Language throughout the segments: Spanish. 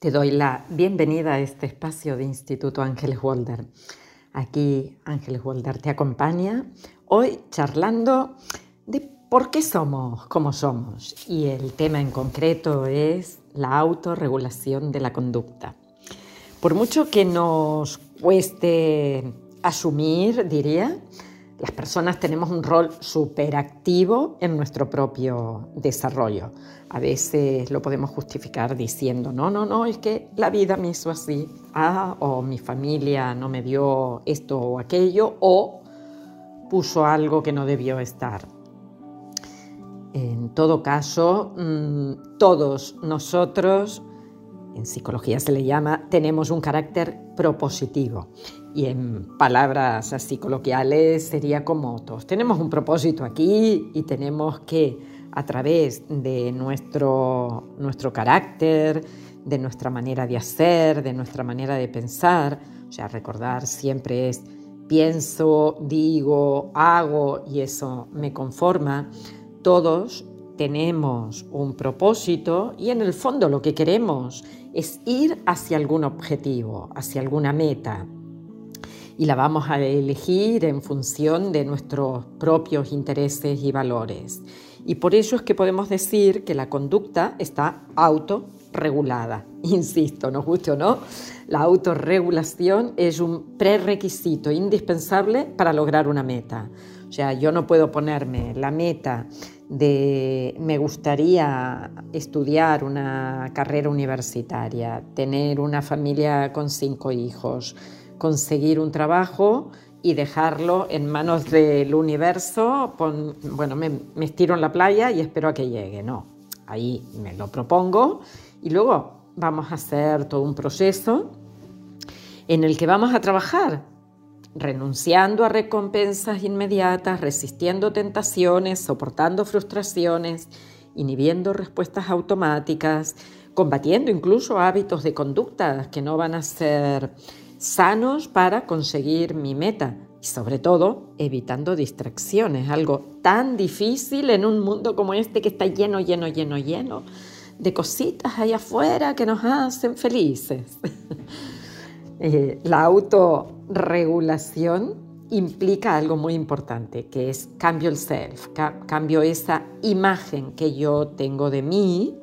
Te doy la bienvenida a este espacio de Instituto Ángeles Walder. Aquí Ángeles Walder te acompaña hoy charlando de por qué somos como somos y el tema en concreto es la autorregulación de la conducta. Por mucho que nos cueste asumir, diría, las personas tenemos un rol súper activo en nuestro propio desarrollo. A veces lo podemos justificar diciendo, no, no, no, es que la vida me hizo así, ah, o mi familia no me dio esto o aquello, o puso algo que no debió estar. En todo caso, mm, todos nosotros, en psicología se le llama, tenemos un carácter propositivo y en palabras así coloquiales sería como todos tenemos un propósito aquí y tenemos que a través de nuestro, nuestro carácter, de nuestra manera de hacer, de nuestra manera de pensar, o sea, recordar siempre es pienso, digo, hago y eso me conforma, todos tenemos un propósito y en el fondo lo que queremos es ir hacia algún objetivo, hacia alguna meta, y la vamos a elegir en función de nuestros propios intereses y valores. Y por eso es que podemos decir que la conducta está autorregulada. Insisto, nos guste o no, la autorregulación es un prerequisito indispensable para lograr una meta. O sea, yo no puedo ponerme la meta de me gustaría estudiar una carrera universitaria, tener una familia con cinco hijos, conseguir un trabajo y dejarlo en manos del universo, bueno, me, me, estiro en la playa y espero a que llegue. No, ahí me lo propongo y luego vamos a hacer todo un proceso en el que vamos a trabajar renunciando a recompensas inmediatas, resistiendo tentaciones, soportando frustraciones, inhibiendo respuestas automáticas, combatiendo incluso hábitos de conducta que no van a ser sanos para conseguir mi meta y sobre todo evitando distracciones, algo tan difícil en un mundo como este que está lleno, lleno, lleno, lleno de cositas allá afuera que nos hacen felices. Eh, la autorregulación implica algo muy importante, que es cambio el self, cambio esa imagen que yo tengo de mí.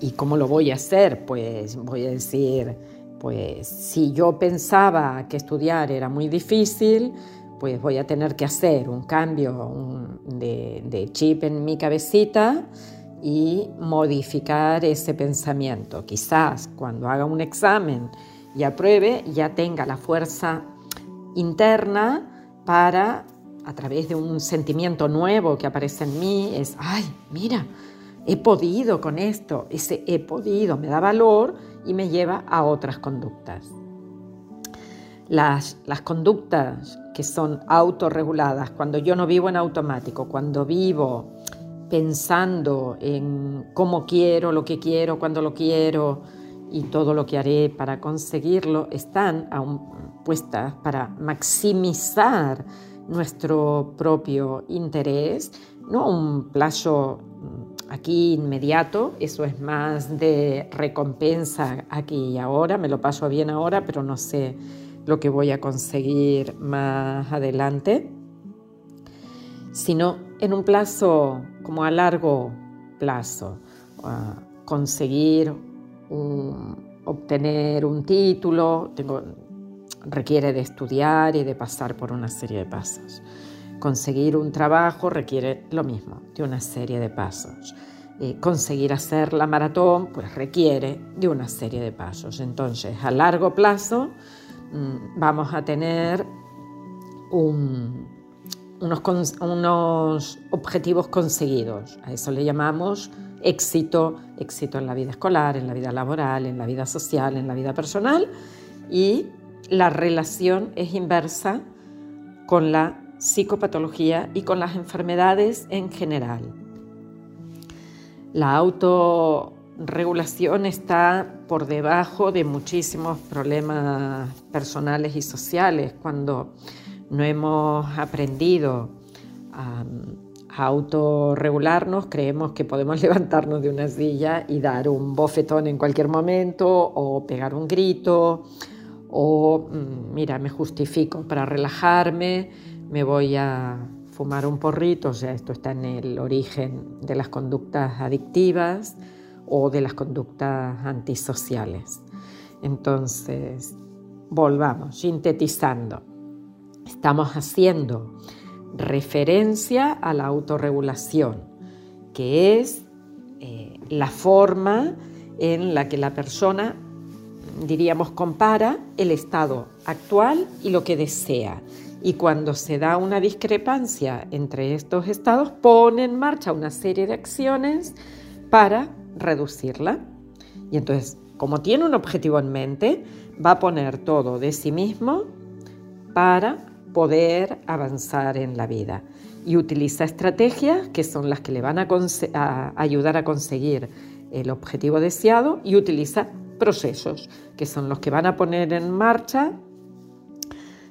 ¿Y cómo lo voy a hacer? Pues voy a decir, pues si yo pensaba que estudiar era muy difícil, pues voy a tener que hacer un cambio de, chip en mi cabecita y modificar ese pensamiento. Quizás cuando haga un examen y apruebe, ya tenga la fuerza interna para, a través de un sentimiento nuevo que aparece en mí, es, ay, mira, he podido con esto, ese he podido me da valor y me lleva a otras conductas. Las, las conductas que son autorreguladas, cuando yo no vivo en automático, cuando vivo pensando en cómo quiero, lo que quiero, cuando lo quiero y todo lo que haré para conseguirlo, están aún puestas para maximizar nuestro propio interés, no un plazo aquí inmediato, eso es más de recompensa aquí y ahora, me lo paso bien ahora, pero no sé lo que voy a conseguir más adelante, sino en un plazo como a largo plazo, conseguir obtener un título, requiere de estudiar y de pasar por una serie de pasos. Conseguir un trabajo requiere lo mismo, de una serie de pasos. Eh, conseguir hacer la maratón pues requiere de una serie de pasos. Entonces, a largo plazo mm, vamos a tener unos, unos objetivos conseguidos. A eso le llamamos éxito, éxito en la vida escolar, en la vida laboral, en la vida social, en la vida personal. Y la relación es inversa con la psicopatología y con las enfermedades en general. La autorregulación está por debajo de muchísimos problemas personales y sociales cuando no hemos aprendido a, autorregularnos, creemos que podemos levantarnos de una silla y dar un bofetón en cualquier momento o pegar un grito o, mm, mira, me justifico para relajarme, me voy a fumar un porrito, o sea, esto está en el origen de las conductas adictivas o de las conductas antisociales. Entonces, volvamos, sintetizando. Estamos haciendo referencia a la autorregulación, que es eh, la forma en la que la persona, diríamos, compara el estado actual y lo que desea. Y cuando se da una discrepancia entre estos estados, pone en marcha una serie de acciones para reducirla. Y entonces, como tiene un objetivo en mente, va a poner todo de sí mismo para poder avanzar en la vida. Y utiliza estrategias que son las que le van a, ayudar a conseguir el objetivo deseado y utiliza procesos que son los que van a poner en marcha,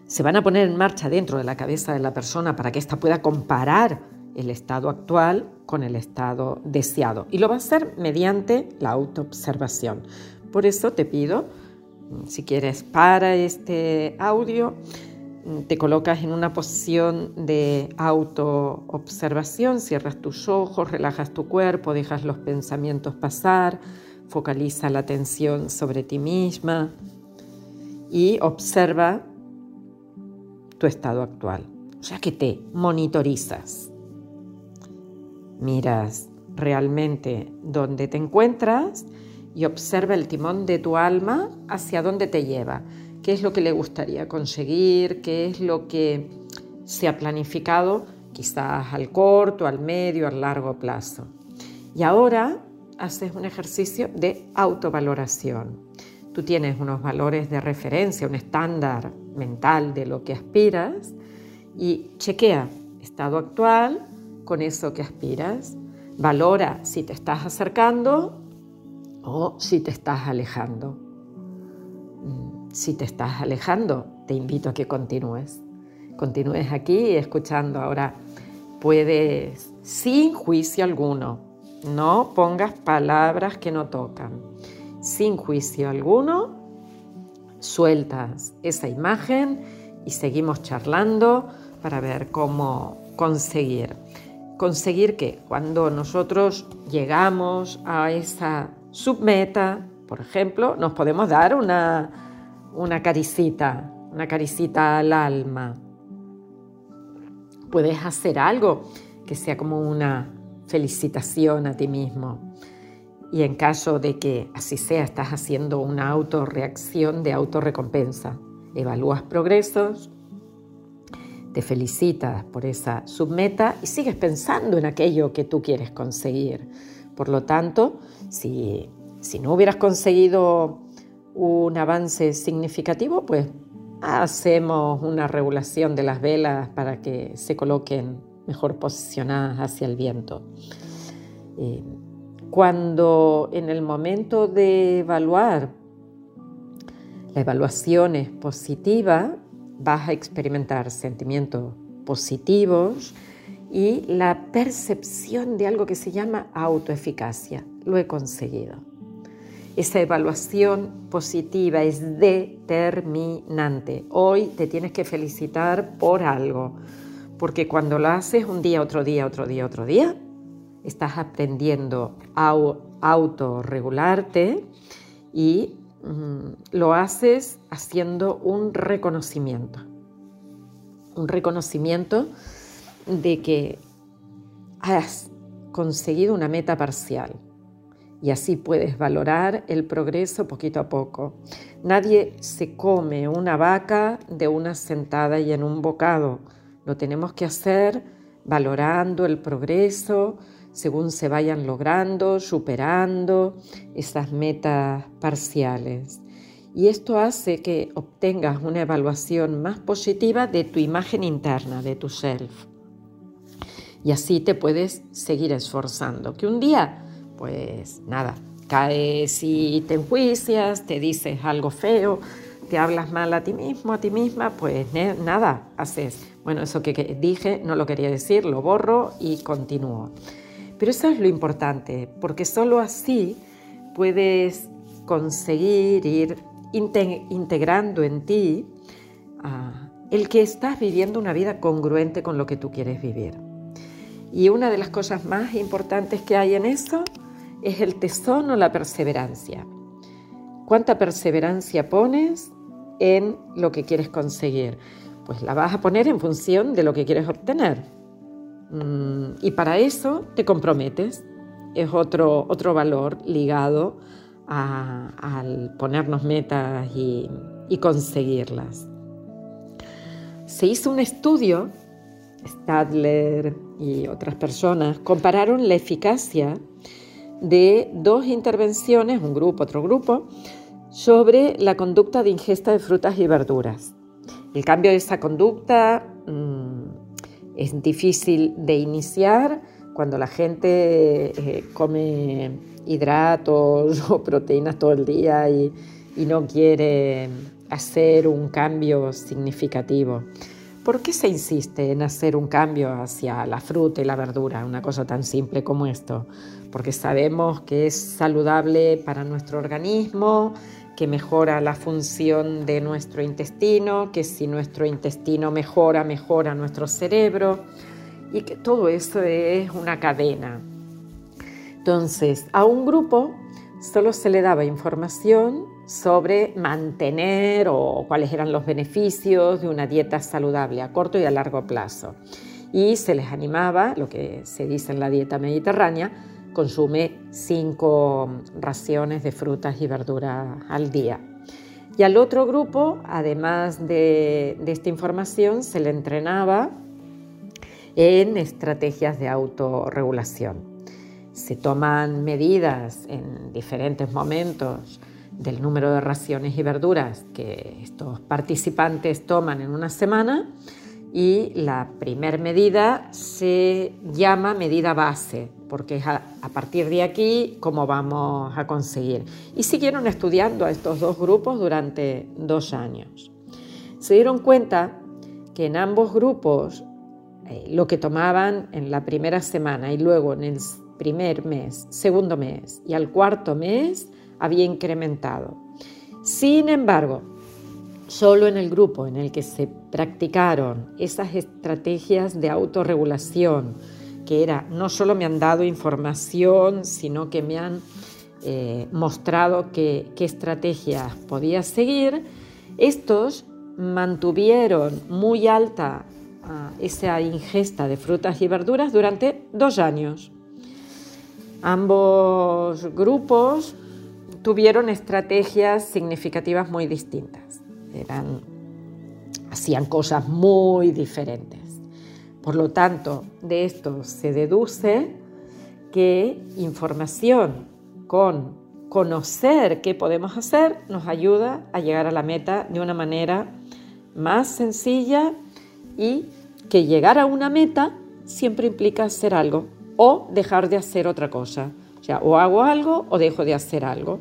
se van a poner en marcha dentro de la cabeza de la persona para que ésta pueda comparar el estado actual con el estado deseado. Y lo va a hacer mediante la autoobservación. Por eso te pido, si quieres, para este audio, te colocas en una posición de autoobservación, cierras tus ojos, relajas tu cuerpo, dejas los pensamientos pasar, focaliza la atención sobre ti misma y observa tu estado actual. O sea que te monitorizas. Miras realmente dónde te encuentras y observa el timón de tu alma hacia dónde te lleva qué es lo que le gustaría conseguir, qué es lo que se ha planificado, quizás al corto, al medio, al largo plazo. Y ahora haces un ejercicio de autovaloración. Tú tienes unos valores de referencia, un estándar mental de lo que aspiras y chequea estado actual con eso que aspiras. Valora si te estás acercando o si te estás alejando. Si te estás alejando, te invito a que continúes. Continúes aquí escuchando. Ahora puedes, sin juicio alguno, no pongas palabras que no tocan. Sin juicio alguno, sueltas esa imagen y seguimos charlando para ver cómo conseguir. Conseguir que cuando nosotros llegamos a esa submeta, por ejemplo, nos podemos dar una una caricita, una caricita al alma. Puedes hacer algo que sea como una felicitación a ti mismo. Y en caso de que así sea, estás haciendo una autorreacción de autorrecompensa. Evalúas progresos, te felicitas por esa submeta y sigues pensando en aquello que tú quieres conseguir. Por lo tanto, si, si no hubieras conseguido un avance significativo, pues hacemos una regulación de las velas para que se coloquen mejor posicionadas hacia el viento. Eh, cuando en el momento de evaluar, la evaluación es positiva, vas a experimentar sentimientos positivos y la percepción de algo que se llama autoeficacia. Lo he conseguido. Esa evaluación positiva es determinante. Hoy te tienes que felicitar por algo, porque cuando lo haces un día, otro día, otro día, otro día, estás aprendiendo a autorregularte y mm, lo haces haciendo un reconocimiento. Un reconocimiento de que has conseguido una meta parcial y así puedes valorar el progreso poquito a poco. Nadie se come una vaca de una sentada y en un bocado. Lo tenemos que hacer valorando el progreso según se vayan logrando, superando esas metas parciales. Y esto hace que obtengas una evaluación más positiva de tu imagen interna, de tu self. Y así te puedes seguir esforzando. Que un día pues nada, caes y te enjuicias, te dices algo feo, te hablas mal a ti mismo, a ti misma, pues nada, haces. Bueno, eso que, dije no lo quería decir, lo borro y continúo. Pero eso es lo importante, porque solo así puedes conseguir ir integrando en ti ah, el que estás viviendo una vida congruente con lo que tú quieres vivir. Y una de las cosas más importantes que hay en eso es el tesón o la perseverancia. ¿Cuánta perseverancia pones en lo que quieres conseguir? Pues la vas a poner en función de lo que quieres obtener. Mm, y para eso te comprometes. Es otro, otro valor ligado al ponernos metas y, y conseguirlas. Se hizo un estudio, Stadler y otras personas compararon la eficacia de dos intervenciones, un grupo, otro grupo, sobre la conducta de ingesta de frutas y verduras. El cambio de esa conducta mm, es difícil de iniciar cuando la gente eh, come hidratos o proteínas todo el día y, y no quiere hacer un cambio significativo. ¿Por qué se insiste en hacer un cambio hacia la fruta y la verdura, una cosa tan simple como esto? Porque sabemos que es saludable para nuestro organismo, que mejora la función de nuestro intestino, que si nuestro intestino mejora, mejora nuestro cerebro y que todo eso es una cadena. Entonces, a un grupo solo se le daba información sobre mantener o cuáles eran los beneficios de una dieta saludable a corto y a largo plazo. Y se les animaba, lo que se dice en la dieta mediterránea, consume cinco raciones de frutas y verduras al día. Y al otro grupo, además de, de esta información, se le entrenaba en estrategias de autorregulación. Se toman medidas en diferentes momentos del número de raciones y verduras que estos participantes toman en una semana y la primer medida se llama medida base, porque es a, partir de aquí cómo vamos a conseguir. Y siguieron estudiando a estos dos grupos durante dos años. Se dieron cuenta que en ambos grupos eh, lo que tomaban en la primera semana y luego en el primer mes, segundo mes y al cuarto mes había incrementado. Sin embargo, solo en el grupo en el que se practicaron esas estrategias de autorregulación, que era no solo me han dado información, sino que me han eh, mostrado qué estrategias podía seguir, estos mantuvieron muy alta ah, esa ingesta de frutas y verduras durante dos años. Ambos grupos tuvieron estrategias significativas muy distintas. Hacían cosas muy diferentes. Por lo tanto, de esto se deduce que información con conocer qué podemos hacer nos ayuda a llegar a la meta de una manera más sencilla y que llegar a una meta siempre implica hacer algo o dejar de hacer otra cosa. O sea, o hago algo o dejo de hacer algo.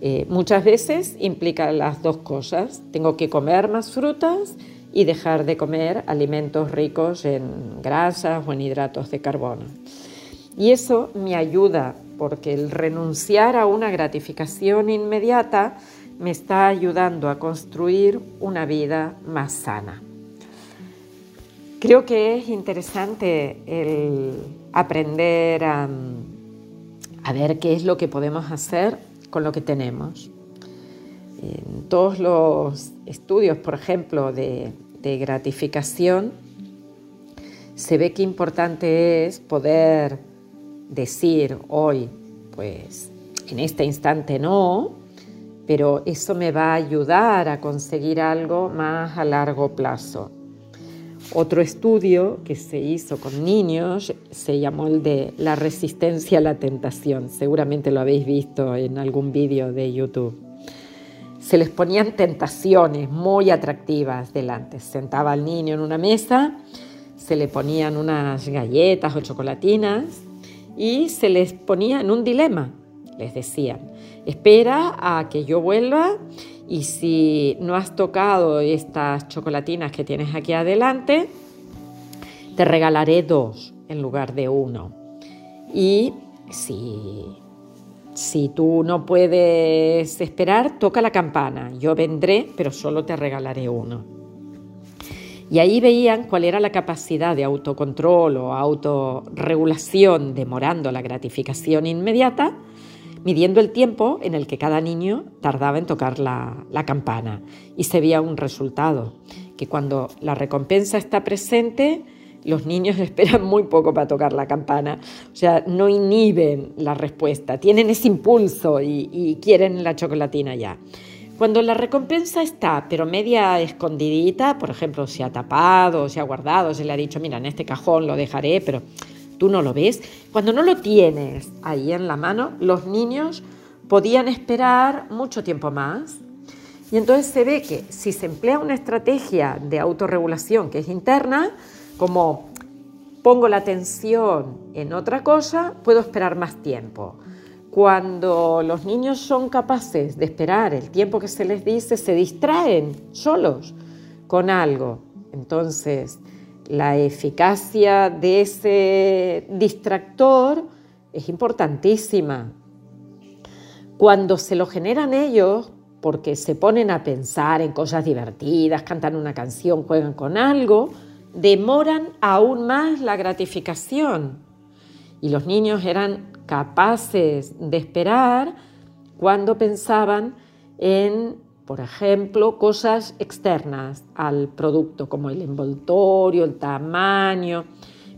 Eh, muchas veces implica las dos cosas. Tengo que comer más frutas y dejar de comer alimentos ricos en grasas o en hidratos de carbono. Y eso me ayuda porque el renunciar a una gratificación inmediata me está ayudando a construir una vida más sana. Creo que es interesante el aprender a ver qué es lo que podemos hacer con lo que tenemos. En todos los estudios, por ejemplo, de, gratificación, se ve que importante es poder decir hoy, pues en este instante no, pero eso me va a ayudar a conseguir algo más a largo plazo. Otro estudio que se hizo con niños se llamó el de la resistencia a la tentación. Seguramente lo habéis visto en algún vídeo de YouTube. Se les ponían tentaciones muy atractivas delante. sentaba al niño en una mesa, se le ponían unas galletas o chocolatinas y se les ponía en un dilema. Les decían, espera a que yo vuelva Y si no has tocado estas chocolatinas que tienes aquí adelante, te regalaré dos en lugar de uno. Y si, si tú no puedes esperar, toca la campana. Yo vendré, pero solo te regalaré uno. Y ahí veían cuál era la capacidad de autocontrol o autorregulación demorando la gratificación inmediata midiendo el tiempo en el que cada niño tardaba en tocar la, campana. Y se veía un resultado, que cuando la recompensa está presente, los niños esperan muy poco para tocar la campana, o sea, no inhiben la respuesta, tienen ese impulso y, quieren la chocolatina ya. Cuando la recompensa está, pero media escondidita, por ejemplo, se ha tapado, se ha guardado, se le ha dicho, mira, en este cajón lo dejaré, pero tú no lo ves. Cuando no lo tienes ahí en la mano, los niños podían esperar mucho tiempo más. Y entonces se ve que si se emplea una estrategia de autorregulación que es interna, como pongo la atención en otra cosa, puedo esperar más tiempo. Cuando los niños son capaces de esperar el tiempo que se les dice, se distraen solos con algo. Entonces, la eficacia de ese distractor es importantísima. Cuando se lo generan ellos, porque se ponen a pensar en cosas divertidas, cantan una canción, juegan con algo, demoran aún más la gratificación. Y los niños eran capaces de esperar cuando pensaban en por ejemplo, cosas externas al producto, como el envoltorio, el tamaño,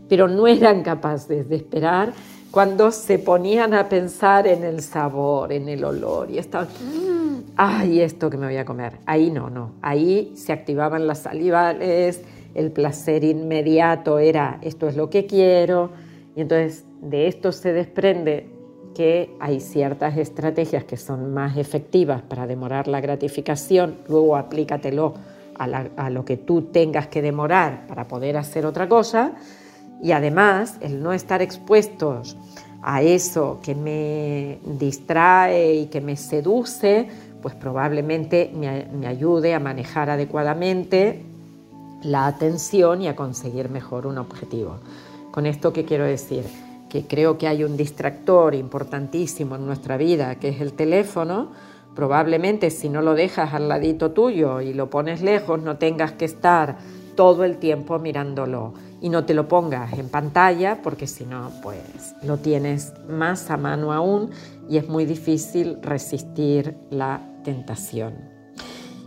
pero no eran capaces de esperar cuando se ponían a pensar en el sabor, en el olor, y estaban, ay, esto que me voy a comer. Ahí no, no, ahí se activaban las salivales, el placer inmediato era, esto es lo que quiero, y entonces de esto se desprende que hay ciertas estrategias que son más efectivas para demorar la gratificación, luego aplícatelo a, lo que tú tengas que demorar para poder hacer otra cosa. Y además el no estar expuestos a eso que me distrae y que me seduce, pues probablemente me, me ayude a manejar adecuadamente la atención y a conseguir mejor un objetivo. Con esto, ¿qué quiero decir? que creo que hay un distractor importantísimo en nuestra vida, que es el teléfono, probablemente si no lo dejas al ladito tuyo y lo pones lejos, no tengas que estar todo el tiempo mirándolo y no te lo pongas en pantalla porque si no, pues lo tienes más a mano aún y es muy difícil resistir la tentación.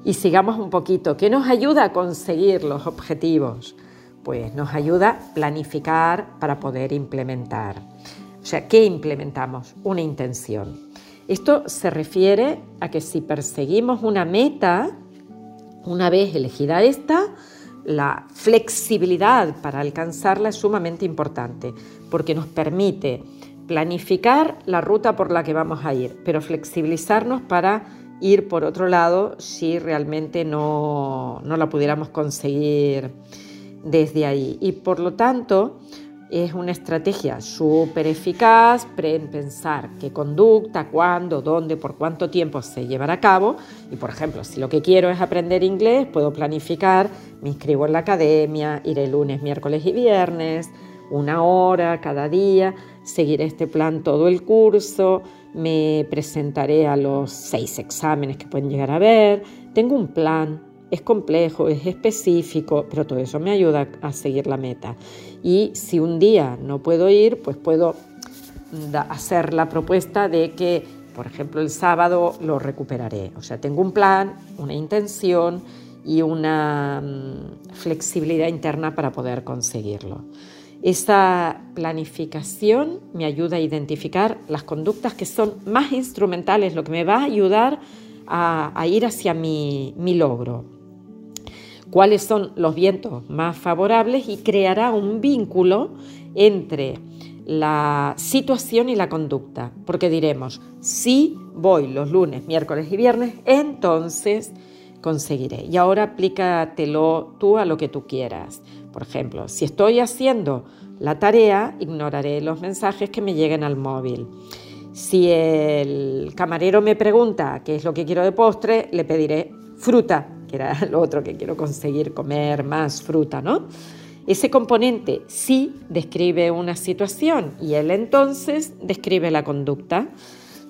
Y sigamos un poquito, ¿qué nos ayuda a conseguir los objetivos? pues nos ayuda planificar para poder implementar. O sea, ¿qué implementamos? Una intención. Esto se refiere a que si perseguimos una meta, una vez elegida esta, la flexibilidad para alcanzarla es sumamente importante porque nos permite planificar la ruta por la que vamos a ir, pero flexibilizarnos para ir por otro lado si realmente no, no la pudiéramos conseguir desde ahí. Y por lo tanto, es una estrategia súper eficaz en pensar qué conducta, cuándo, dónde, por cuánto tiempo se llevará a cabo. Y por ejemplo, si lo que quiero es aprender inglés, puedo planificar, me inscribo en la academia, iré lunes, miércoles y viernes, una hora cada día, seguiré este plan todo el curso, me presentaré a los seis exámenes que pueden llegar a ver, tengo un plan es complejo, es específico, pero todo eso me ayuda a seguir la meta. Y si un día no puedo ir, pues puedo hacer la propuesta de que, por ejemplo, el sábado lo recuperaré. O sea, tengo un plan, una intención y una mm, flexibilidad interna para poder conseguirlo. Planificación me ayuda a identificar las conductas que son más instrumentales, lo que me va a ayudar a, ir hacia mi logro cuáles son los vientos más favorables y creará un vínculo entre la situación y la conducta, porque diremos, si voy los lunes, miércoles y viernes, entonces conseguiré. Y ahora aplícatelo tú a lo que tú quieras. Por ejemplo, si estoy haciendo la tarea, ignoraré los mensajes que me lleguen al móvil. Si el camarero me pregunta qué es lo que quiero de postre, le pediré fruta, que era lo otro que quiero conseguir, comer más fruta, ¿no? Ese componente sí describe una situación y él entonces describe la conducta.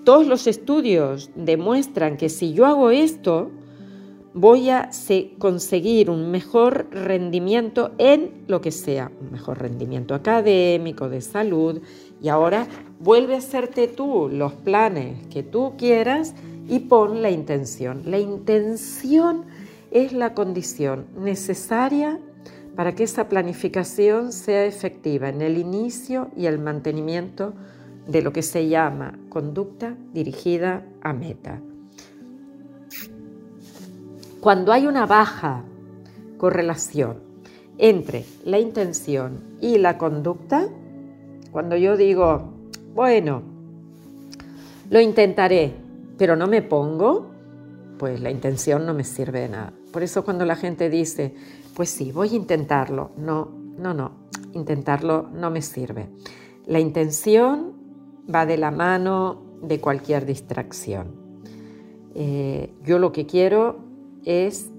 Todos los estudios demuestran que si yo hago esto, voy a conseguir un mejor rendimiento en lo que sea, un mejor rendimiento académico, de salud, y ahora vuelve a hacerte tú los planes que tú quieras y pon la intención. La intención es la condición necesaria para que esa planificación sea efectiva en el inicio y el mantenimiento de lo que se llama conducta dirigida a meta. Cuando hay una baja correlación entre la intención y la conducta, cuando yo digo, bueno, lo intentaré, pero no me pongo, pues la intención no me sirve de nada. Por eso cuando la gente dice, pues sí, voy a intentarlo, no, no, no, intentarlo no me sirve. La intención va de la mano de cualquier distracción. Eh, yo lo que quiero es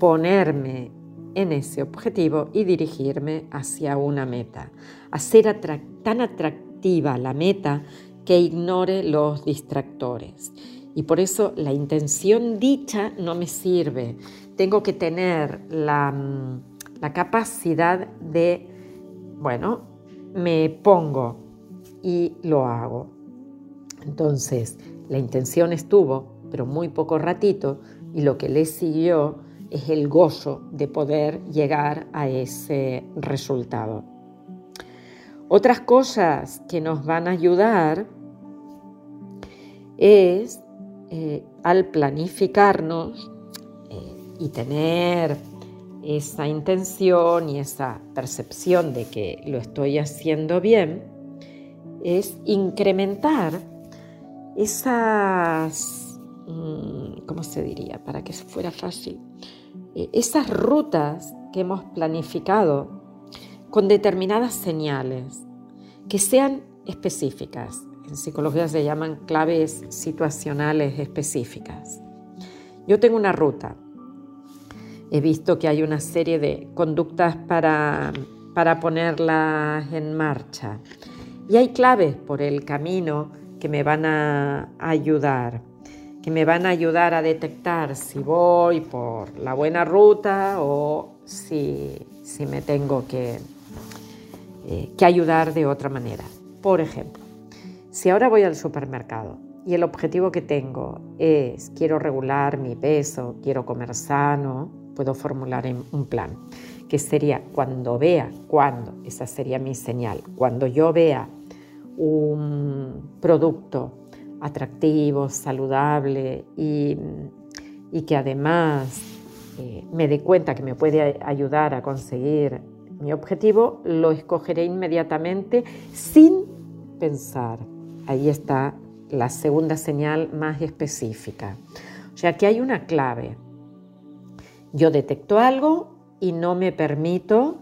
ponerme en ese objetivo y dirigirme hacia una meta. Hacer tan atractiva la meta que ignore los distractores. Y por eso la intención dicha no me sirve. Tengo que tener la, la capacidad de, bueno, me pongo y lo hago. Entonces, la intención estuvo, pero muy poco ratito, y lo que le siguió es el gozo de poder llegar a ese resultado. Otras cosas que nos van a ayudar es eh, al planificarnos eh, y tener esa intención y esa percepción de que lo estoy haciendo bien, es incrementar esas, ¿cómo se diría? Para que fuera fácil, eh, esas rutas que hemos planificado con determinadas señales que sean específicas. En psicología se llaman claves situacionales específicas. Yo tengo una ruta. He visto que hay una serie de conductas para, para ponerlas en marcha. Y hay claves por el camino que me van a ayudar que me van a ayudar a detectar si voy por la buena ruta o si, me tengo que, eh, que ayudar de otra manera. Por ejemplo, si ahora voy al supermercado y el objetivo que tengo es quiero regular mi peso, quiero comer sano, puedo formular un plan, que sería cuando vea, cuando, esa sería mi señal, cuando yo vea un producto atractivo, saludable y, que además eh, me dé cuenta que me puede ayudar a conseguir mi objetivo, lo escogeré inmediatamente sin pensar. Ahí está la segunda señal más específica. O sea que hay una clave. Yo detecto algo y no me permito,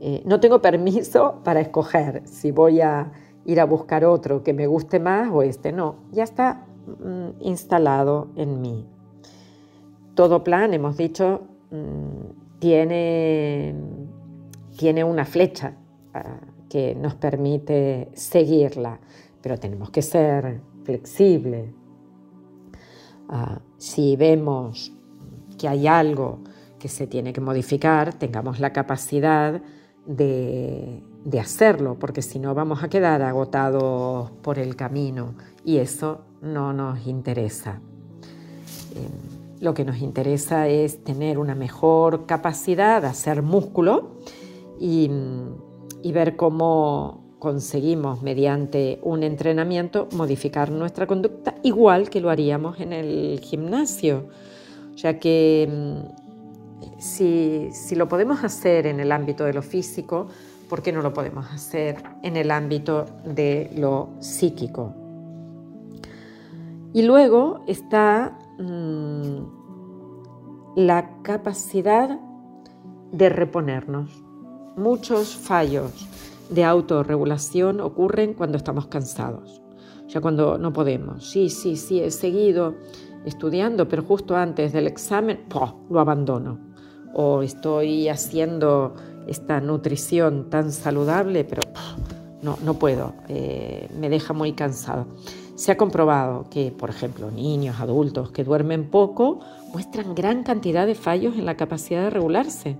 eh, no tengo permiso para escoger si voy a ir a buscar otro que me guste más o este no, ya está mm, instalado en mí. Todo plan, hemos dicho, mm, tiene, tiene una flecha ah, que nos permite seguirla, pero tenemos que ser flexibles. Ah, si vemos que hay algo que se tiene que modificar, tengamos la capacidad de, de hacerlo, porque si no vamos a quedar agotados por el camino y eso no nos interesa. Eh, lo que nos interesa es tener una mejor capacidad de hacer músculo y, y ver cómo conseguimos mediante un entrenamiento modificar nuestra conducta igual que lo haríamos en el gimnasio. O que mm, si, si lo podemos hacer en el ámbito de lo físico, ¿por qué no lo podemos hacer en el ámbito de lo psíquico? Y luego está mm, la capacidad de reponernos. Muchos fallos de autorregulación ocurren cuando estamos cansados. ya cuando no podemos. Sí, sí, sí, he seguido estudiando, pero justo antes del examen, lo abandono. O estoy haciendo esta nutrición tan saludable, pero no, no puedo, eh, me deja muy cansado. Se ha comprobado que, por ejemplo, niños, adultos que duermen poco muestran gran cantidad de fallos en la capacidad de regularse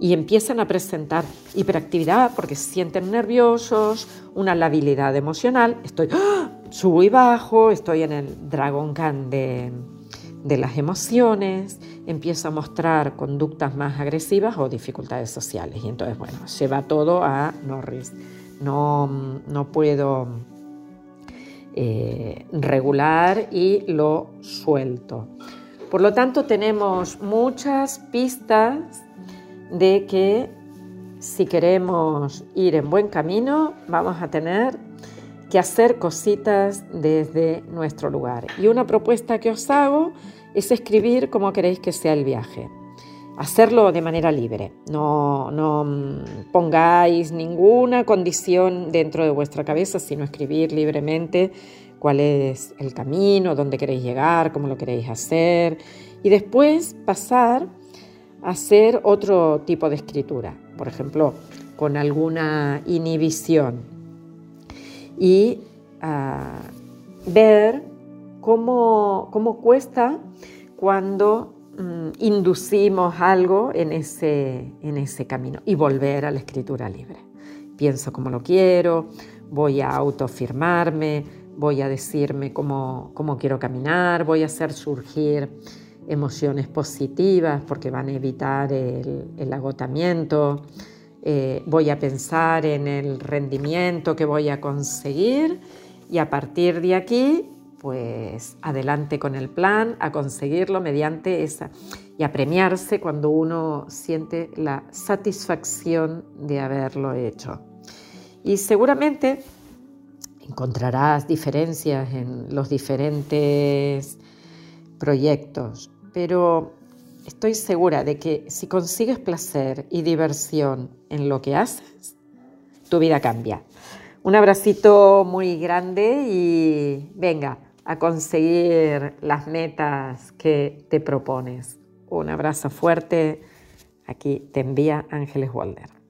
y empiezan a presentar hiperactividad porque se sienten nerviosos, una labilidad emocional, estoy ¡ah! subo y bajo, estoy en el Dragon Khan de, de las emociones, empiezo a mostrar conductas más agresivas o dificultades sociales y entonces, bueno, se va todo a Norris. No, no puedo eh, regular y lo suelto. Por lo tanto, tenemos muchas pistas de que si queremos ir en buen camino, vamos a tener que hacer cositas desde nuestro lugar. Y una propuesta que os hago es escribir cómo queréis que sea el viaje. Hacerlo de manera libre. No, no mm, pongáis ninguna condición dentro de vuestra cabeza, sino escribir libremente cuál es el camino, dónde queréis llegar, cómo lo queréis hacer. Y después pasar a hacer otro tipo de escritura. Por ejemplo, con alguna inhibición. Y ah, ver cómo, cómo cuesta cuando mm, inducimos algo en ese, en ese camino y volver a la escritura libre. Pienso como lo quiero, voy a autofirmarme, voy a decirme cómo, cómo quiero caminar, voy a hacer surgir emociones positivas porque van a evitar el, agotamiento, eh, voy a pensar en el rendimiento que voy a conseguir y a partir de aquí pues adelante con el plan, a conseguirlo mediante esa y a premiarse cuando uno siente la satisfacción de haberlo hecho. Y seguramente encontrarás diferencias en los diferentes proyectos, pero estoy segura de que si consigues placer y diversión en lo que haces, tu vida cambia. Un abracito muy grande y venga, a conseguir las metas que te propones. Un abrazo fuerte. Aquí te envía Ángeles Walder.